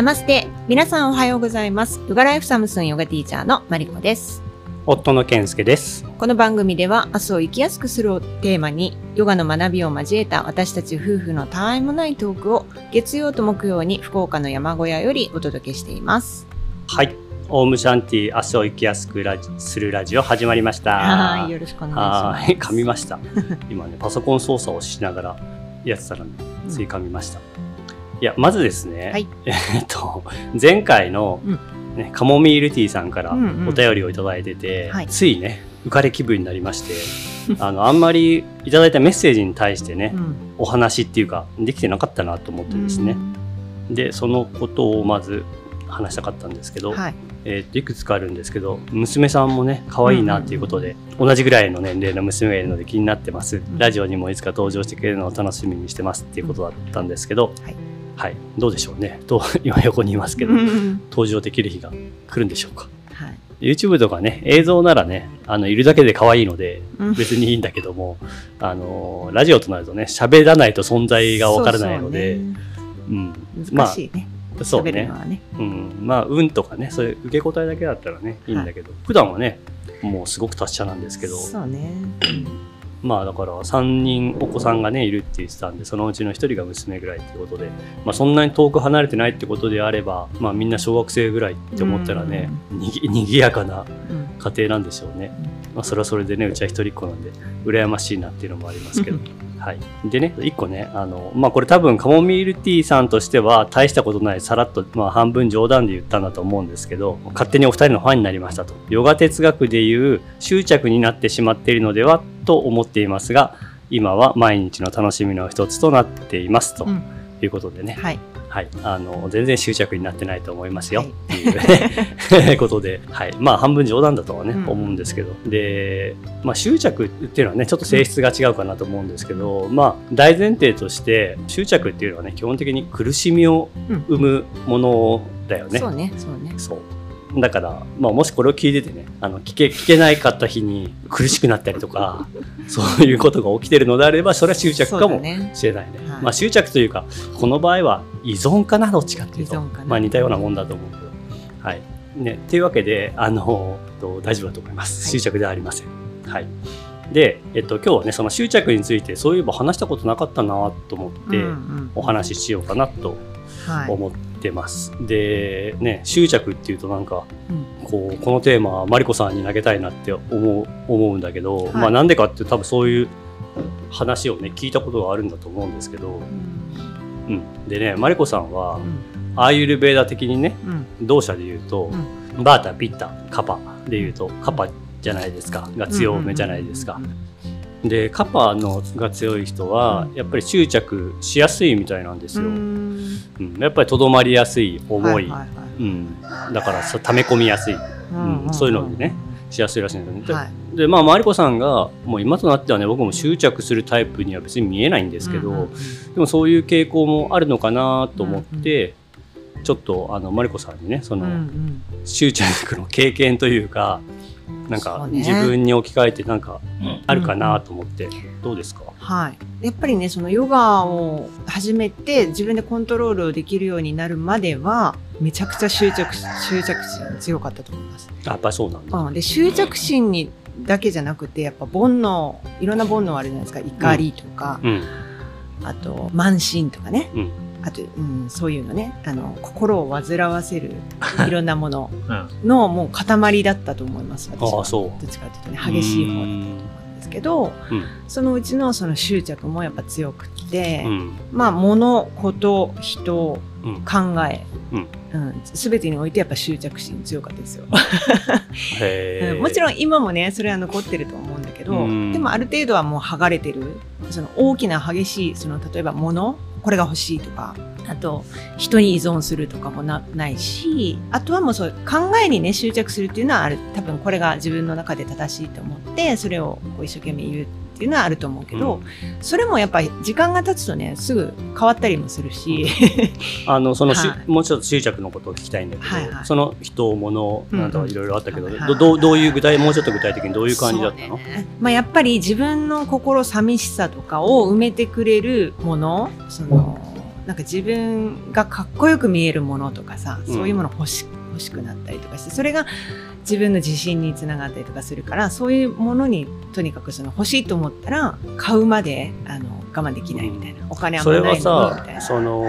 ナマステ皆さんおはようございますヨガライフサムスンヨガティーチャーのマリコです夫の健介です。この番組では明日を生きやすくするをテーマにヨガの学びを交えた私たち夫婦のたわいもないトークを月曜と木曜に福岡の山小屋よりお届けしていますはい。オウムシャンティ明日を生きやすくラジするラジオ始まりました。はいよろしくお願いしますはい噛みました。今ね、パソコン操作をしながらやってたのに、つい噛みました。いや、まずですね、はい。えっと、前回の、うん。ね、カモミールティーさんからうんうん。お便りをいただいてて、はい。ついね、浮かれ気分になりまして、あの、あんまりいただいたメッセージに対してね、うん。お話っていうか、できてなかったなと思ってですね、でそのことをまず話したかったんですけど、はい。えーといくつかあるんですけど娘さんもね可愛いなっていうことで、同じぐらいの年齢の娘がいるので気になってます、ん。ラジオにもいつか登場してくれるのを楽しみにしてますっていうことだったんですけど、はいはい。どうでしょうね。と今横にいますけど、うん。登場できる日が来るんでしょうか。はい。YouTube とかね映像ならねあのいるだけで可愛いのでうん。別にいいんだけども、あのラジオとなるとね喋らないと存在がわからないので難しいね、そうね。ね。うん、まあ、運とかね、そういう受け答えだけだったらね、いいんだけど、普段はね、もうすごく達者なんですけど、そうね、まあだから3人お子さんがね、いるって言ってたんで、そのうちの1人が娘ぐらいっていうことで、まあそんなに遠く離れてないってことであれば、まあみんな小学生ぐらいって思ったらね、にぎにぎやかなうん家庭なんでしょうね。まあそれはそれでね、うちは一人っ子なんで、羨ましいなっていうのもありますけど。はい、でね、一個ね、あの、まあ、これ多分カモミールティーさんとしては大したことない、さらっと、まあ、半分冗談で言ったんだと思うんですけど、勝手にお二人のファンになりましたと。ヨガ哲学でいう執着になってしまっているのではと思っていますが、今は毎日の楽しみの一つとなっていますとうん。いうことでね、はい。はい、あの全然執着になってないと思いますよ、はい。っていうね。ことで、はい、まあ半分冗談だとはね、うん。思うんですけど。で、まあ、執着っていうのはねちょっと性質が違うかなと思うんですけど、まあ大前提として執着っていうのはね基本的に苦しみをうん。生むものだよね。そうね。そうね。そうだから、まあ、もしこれを聞いててねあの聞け聞けないかった日に苦しくなったりとか そういうことが起きてるのであればそれは執着かもしれないね。はいまあ執着というかこの場合は依存かなどっちかっていうとまあ似たようなもんだと思うけど。はいね、っていうわけであのと大丈夫だと思います。はい執着ではありません。はいで、えっと、今日はねその執着についてそういえば話したことなかったなと思ってお話ししようかなとはい思ってます。でね執着っていうとなんかうん。こうこのテーマはマリコさんに投げたいなって思う思うんだけど、い。まあなんでかって多分そういう話をね聞いたことがあるんだと思うんですけど、うん、でねマリコさんはアーユルベーダ的にねうん。同社で言うと、バータピッタカパで言うとカパじゃないですか。が強めじゃないですか。でカパのが強い人はうん。やっぱり執着しやすいみたいなんですよ。ううん。んやっぱりとどまりやすい重い、うん、だからさ溜め込みやすい。うんうんそういうのでねしやすいらしいんですよね。ではい。でまあマリコさんがもう今となってはね僕も執着するタイプには別に見えないんですけど、でもそういう傾向もあるのかなと思って、ちょっとあのマリコさんにねその、執着の経験というかなんか自分に置き換えてなんかあるかなと思って、どうですか？はい、やっぱりねそのヨガを始めて自分でコントロールをできるようになるまではめちゃくちゃ執着執着心強かったと思います。やっぱりそうなんだ。うん、で執着心にだけじゃなくてやっぱ煩悩いろんな煩悩あるじゃないですか。怒りとか、うん。あと慢心とかね。うんあと、うん、そういうのね。あの心を煩わせる いろんなもの。うん。のもう塊だったと思います私は。どっちかというとね激しい方だったと思うんですけどうん。そのうちのその執着もやっぱ強くって、うん。まあ物事人うん。考え、うん。うん、全てにおいてやっぱ執着心強かったですよ、もちろん今もねそれは残ってると思うんだけど、うん。でもある程度はもう剥がれてる。その大きな激しいその例えば物これが欲しいとかあと人に依存するとかもなないしあとはもうそう考えにね執着するっていうのはある。多分これが自分の中で正しいと思ってそれをこう一生懸命言うっていうのはあると思うけど、それもやっぱり時間が経つとねすぐ変わったりもするし、あのそのし、はい。もうちょっと執着のことを聞きたいんだけど、はいはい。その人物なんとかいろいろあったけど、うんうん。どどうどういう具体もうちょっと具体的にどういう感じだったの、ね。まあ、やっぱり自分の心寂しさとかを埋めてくれるものそのなんか自分がかっこよく見えるものとかさうん。そういうもの欲し,、欲しくなったりとかしてそれが自分の自信につながったりとかするからそういうものにとにかくその欲しいと思ったら買うまであの我慢できないみたいな、お金あんそれはまないのにみさたいな。その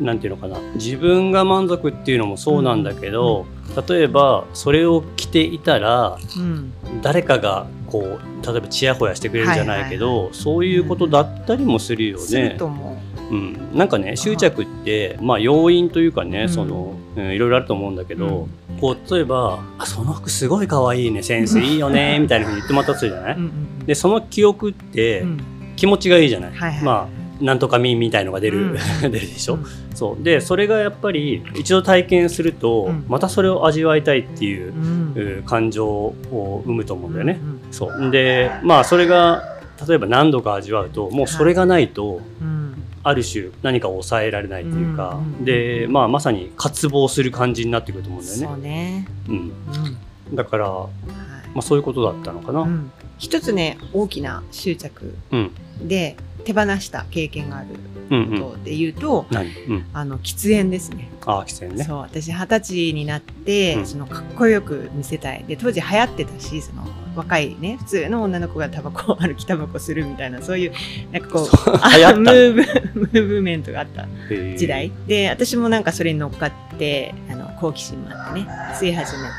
なんていうのかな。自分が満足っていうのもそうなんだけど、例えばそれを着ていたらうん。誰かがこう例えばちやほやしてくれるじゃないけど、そういうことだったりもするよね。と思うん、なんかね執着って、まあ、要因というかね、うん。そのうん、いろいろあると思うんだけう。ど、こう例えばあ「その服すごい可愛いねセンスいいよね」みたいなふうに言ってもらったとするじゃない、でその記憶ってうん。気持ちがいいじゃない、はいはい。まあなんとかみみたいのが出る、うん。出るでしょ、うん。そう。でそれがやっぱり一度体験すると、うん。またそれを味わいたいっていうう、感情を生むと思うんだよね、うんそう。でまあそれが例えば何度か味わうともうそれがないと、うんある種何かを抑えられないというか、うんで、まあ、まさに渇望する感じになってくると思うんだよね。そうね、うん、うん。だから、まはい。あ、そういうことだったのかな。うん。一つね大きな執着うん、で手放した経験がある。ことで言うと、何？うん。あの喫煙ですね。ああ、喫煙ね。そう私二十歳になって、うん。そのかっこよく見せたい。で当時流行ってたしその若いね普通の女の子がタバコ歩きタバコするみたいなそういうなんかこう あムーブムーブメントがあった時代。で私もなんかそれに乗っかってあの好奇心もあってね吸い始めて。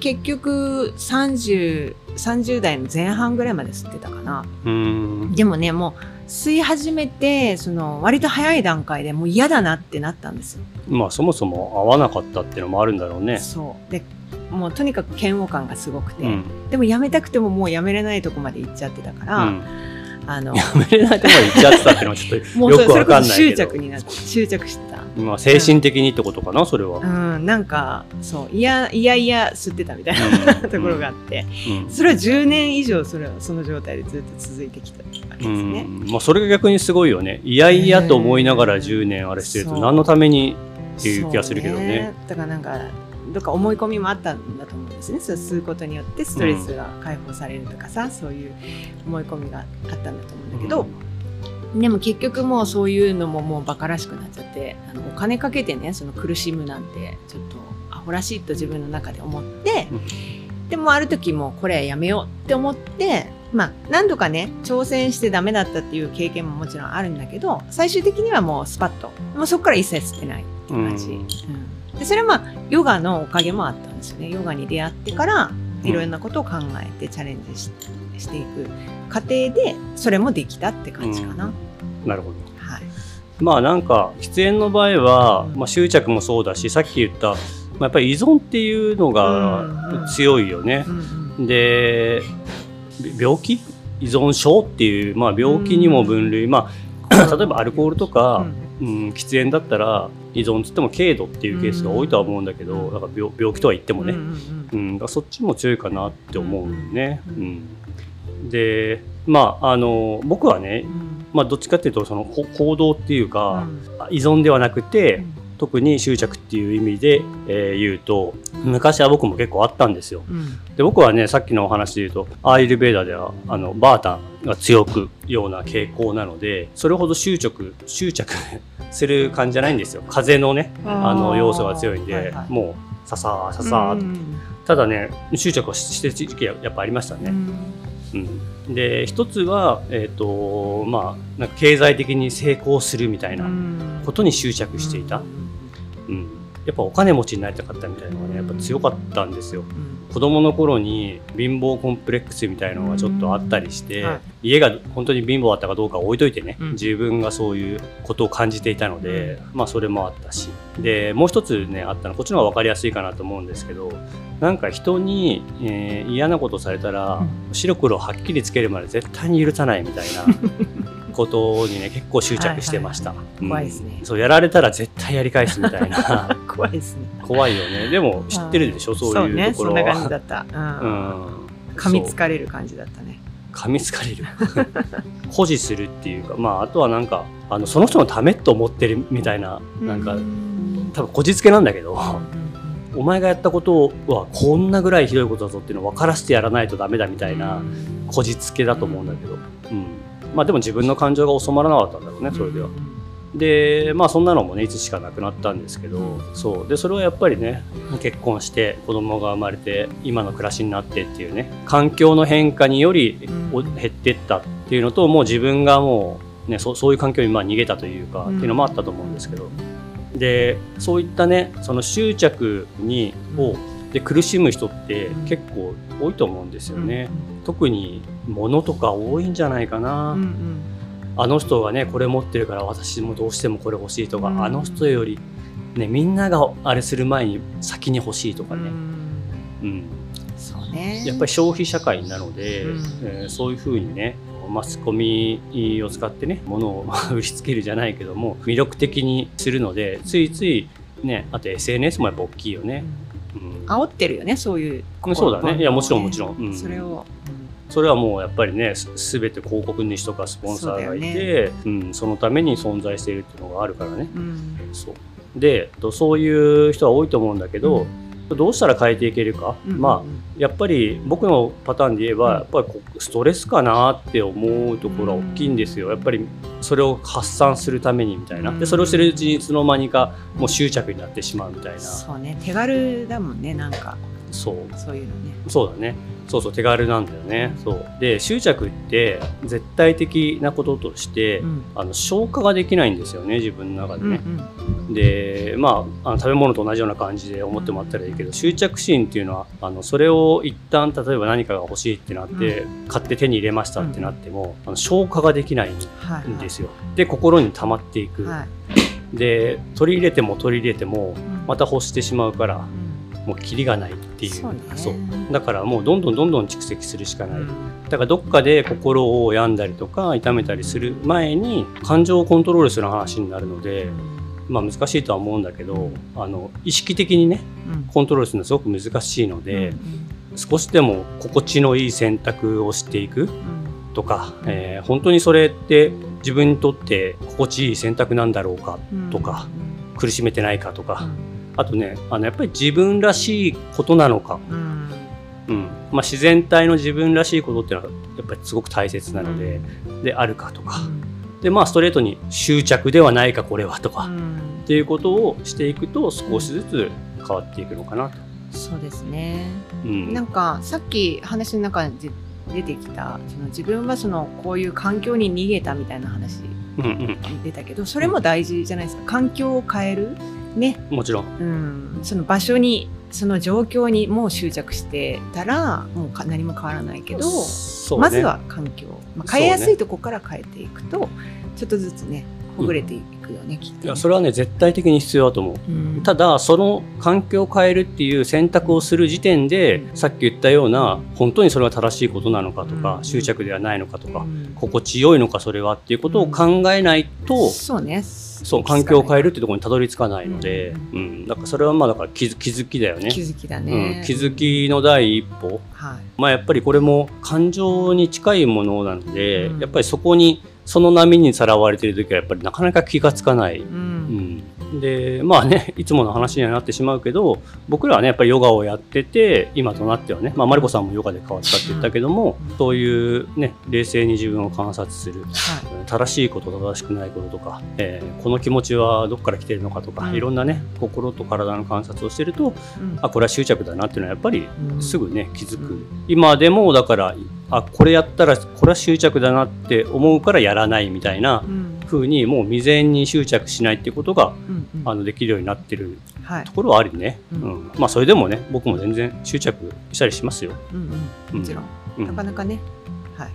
結局 30, 30代の前半ぐらいまで吸ってたかな。うーん。でもねもう吸い始めてその割と早い段階でもう嫌だなってなったんですよ。まあ、そもそも合わなかったっていうのもあるんだろうね。そうでもうとにかく嫌悪感がすごくて、うん。でもやめたくてももうやめれないとこまで行っちゃってたから、うん。あのやめれないところに行っちゃってたっていうのはちょっともうよくわそれ それこそかんない。執着になって執着してた。まあ、精神的にってことかな、それは。うん、なんかそういやいやいや吸ってたみたいな、ところがあってうん。それは10年以上それはその状態でずっと続いてきたわけですね。うん。まあ、それが逆にすごいよね。いやいやと思いながら10年あれしてると何のためにっていう気がするけどね。そう。だからなんかどっか思い込みもあったんだと思うんですね。そう吸うことによってストレスが解放されるとかさ、そういう思い込みがあったんだと思うんだけど、でも結局もうそういうのももうバカらしくなっちゃってあのお金かけてねその苦しむなんてちょっとアホらしいと自分の中で思って、でもある時もうこれはやめようって思ってまあ何度かね挑戦してダメだったっていう経験ももちろんあるんだけど最終的にはもうスパッと。もうそこから一切吸ってないって感じ、うん。うん。でそれはまあヨガのおかげもあったんですよね。ヨガに出会ってからいろんなことを考えてチャレンジししていく過程でそれもできたって感じかな、なるほど。はい。まあなんか喫煙の場合は、うん。まあ、執着もそうだしさっき言った、まあ、やっぱり依存っていうのうん。うん。が強いよね。う。んでび病気？依存症っていう、まあ、病気にも分類、まあ、例えばアルコールとか、うん、喫煙だったら依存つっても軽度っていうケースが多いとは思うんだけど、うん。だから病病気とは言ってもね、うんそっちも強いかなって思うよね。ううんん。でまああの僕はねう、ん。まあ、どっちかっていうとそのこ行動っていううか、ん。依存ではなくて特に執着っていう意味で、えー言うと昔は僕も結構あったんですよ。うん。で僕はねさっきのお話で言うとアーユルベーダではあのバータンが強くような傾向なのでそれほど執着執着 する感じじゃないんですよ。風のねあの要素が強いんで、はいはい。もうささーささただね執着をししてる時期はやっぱありましたね。うん。うん、で一つは、えーとまあ、なんか経済的に成功するみたいなことに執着していた、うん、やっぱお金持ちになりたかったみたいなのがねやっぱ強かったんですよ。うん。子供の頃に貧乏コンプレックスみたいのがちょっとあったりして、はい。家が本当に貧乏だったかどうかは置いといてね、うん。自分がそういうことを感じていたので、まあそれもあったし。でもう一つねあったのこっちの方が分かりやすいかなと思うんですけどなんか人に、えー嫌なことされたら、白黒はっきりつけるまで絶対に許さないみたいな ことにね結構執着してました、怖いですねうん。そうやられたら絶対やり返すみたいな。怖いですね。怖いよね。でも知ってるでしょそういうところは。そうねそんな感じだった、うん。うん。噛みつかれる感じだったね。噛みつかれる。保持するっていうか。まああとはなんかあのその人のためと思ってるみたいななんかうん多分こじつけなんだけど、うんお前がやったことはこんなぐらいひどいことだぞっていうのを分からせてやらないとダメだみたいなこじつけだと思うんだけど、うんまあでも自分の感情が収まらなかったんだろうねそれでは。うん。でまあそんなのもねいつしかなくなったんですけど、そう。でそれはやっぱりね結婚して子供が生まれて今の暮らしになってっていうね環境の変化によりうん。減ってったっていうのともう自分がもう、ね、そそういう環境にまあ逃げたというか、うん。っていうのもあったと思うんですけど。でそういったねその執着にをで苦しむ人ってうん結構多いと思うんですよね、特に物とか多いんじゃないかな、うんうん。あの人がねこれ持ってるから私もどうしてもこれ欲しいとか、うん。あの人より、ね、みんながあれする前に先に欲しいとかね、うん。うん。そうね。やっぱり消費社会なので、うん。えーそういうふうにねマスコミを使ってね物を売りつけるじゃないけども魅力的にするのでついついねあと SNS もやっぱ大きいよね、うん、煽ってるよねそういう。うんそうだね。いやもちろんもちろん。うん。それをそれはもうやっぱりねす全て広告主とかスポンサーがいてそ,、うん、そのために存在しているっていうのがあるからね。うん。そう。でとそういう人は多いと思うんだけど、どうしたら変えていけるか、うんまあやっぱり僕のパターンで言えば、うん。やっぱりストレスかなって思うところは大きいんですよ。やっぱりそれを発散するためにみたいな。でそれをしてるうちにいつの間にかもう執着になってしまうみたいな。そうね。手軽だもんねなんか。そう。そういうのね。そうだね。そうそう手軽なんだよね。そう。で執着って絶対的なこととして、うん。あの消化ができないんですよね自分の中でうんうね。ん。でまああの食べ物と同じような感じで思ってもらったらいいけど執着心っていうのはあのそれを一旦例えば何かが欲しいってなって、買って手に入れましたってなっても、あの消化ができないんはいはい。ですよ。で心に溜まっていく、はい。で取り入れても取り入れてもうん。また欲してしまうからうんもうキリがないっていう。そうね。そう。だからもうどんどんどんどん蓄積するしかない、うん。だからどっかで心を病んだりとか痛めたりする前に感情をコントロールする話になるので、まあ難しいとは思うんだけどあの意識的にねうん。コントロールするのはすごく難しいので、うん少しでも心地のいい選択をしていくうん。とか、えー本当にそれって自分にとって心地いい選択なんだろうかうん。とか苦しめてないかとか、うんあとねあのやっぱり自分らしいことなのか、うん。うん。まあ、自然体の自分らしいことっていうのはやっぱりすごく大切なので、であるかとか。でまあストレートに執着ではないかこれはとか、っうん。ていうことをしていくと少しずつ変わっていくのかなと。そうですね。うん。なんかさっき話の中で出てきたその自分はそのこういう環境に逃げたみたいな話うんうん。出たけどそれも大事じゃないですか。環境を変えるね、もちろん。うん、その場所にその状況にもう執着してたらもうか何も変わらないけど、ね。まずは環境、まあ、変えやすいとこから変えていくと、ちょっとずつねほぐれていくよね、きっとね、いやそれはね絶対的に必要だと思う。うん。ただその環境を変えるっていう選択をする時点で、うん。さっき言ったような本当にそれは正しいことなのかとか、うん。執着ではないのかとか、うん。心地よいのかそれはっていうことを考えないと、そうね。そう環境を変えるってところにたどり着かないので、ううん。だからそれはまあだから気づ気づきだよね。気づきだうね、ん、気づきの第一歩、はい。まあ、やっぱりこれも感情に近いものなので、うん。やっぱりそこにその波にさらわれている時はやっぱりなかなか気が付かない、でまあねいつもの話にはなってしまうけど僕らはねやっぱりヨガをやってて今となってはね、まあ、マリコさんもヨガで変わったって言ったけども、うんそういうね冷静に自分を観察するは正しいこと正しくないこととか、えーこの気持ちはどこから来てるのかとか、うん。いろんなね心と体の観察をしてるというん。あこれは執着だなっていうのはやっぱりうん。すぐね気づく、うん今でもだからあこれやったらこれは執着だなって思うからやらないみたいなうん風にもう未然に執着しないっていうことがうんうん。あのできるようになってるはい。ところはあるね、ううん。んまあそれでもね僕も全然執着したりしますよ、うんうんもちろん、うん。なかなかね、はい、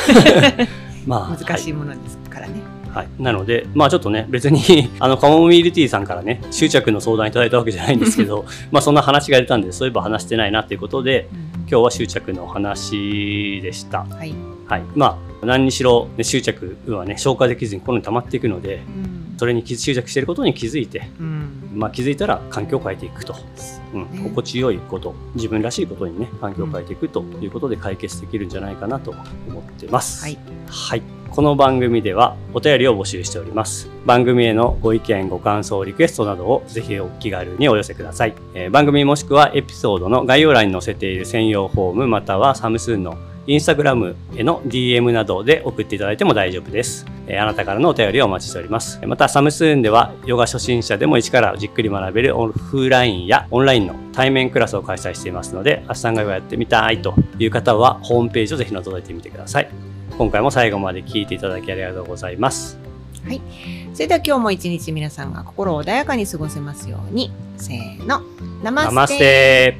まあ 難しいものですからね。はい、なので、まあちょっとね、別に、あの、カモミールティーさんからね、執着の相談いただいたわけじゃないんですけど、まあそんな話が出たんで、そういえば話してないなっていうことで、今日は執着のお話でした。はい、はい。まあ、何にしろ、ね、執着はね、消化できずに心に溜まっていくので、うんそれに気執着していることに気づいて、うんまあ気づいたら環境を変えていくと。うんね心地よいこと、自分らしいことにね、環境を変えていくということで解決できるんじゃないかなと思ってます。はい、はい。この番組ではお便りを募集しております。番組へのご意見、ご感想、リクエストなどをぜひお気軽にお寄せください。えー番組もしくはエピソードの概要欄に載せている専用フォームまたはサムスンのインスタグラムへの DM などで送っていただいても大丈夫です。えーあなたからのお便りをお待ちしております。また、サムスーンでは、ヨガ初心者でも一からじっくり学べるオフラインやオンラインの対面クラスを開催していますので、アシタンガヨガやってみたいという方は、ホームページをぜひ覗いてみてください。今回も最後まで聞いていただきありがとうございます。それでは今日も一日皆さんが心穏やかに過ごせますようにせーのナマステ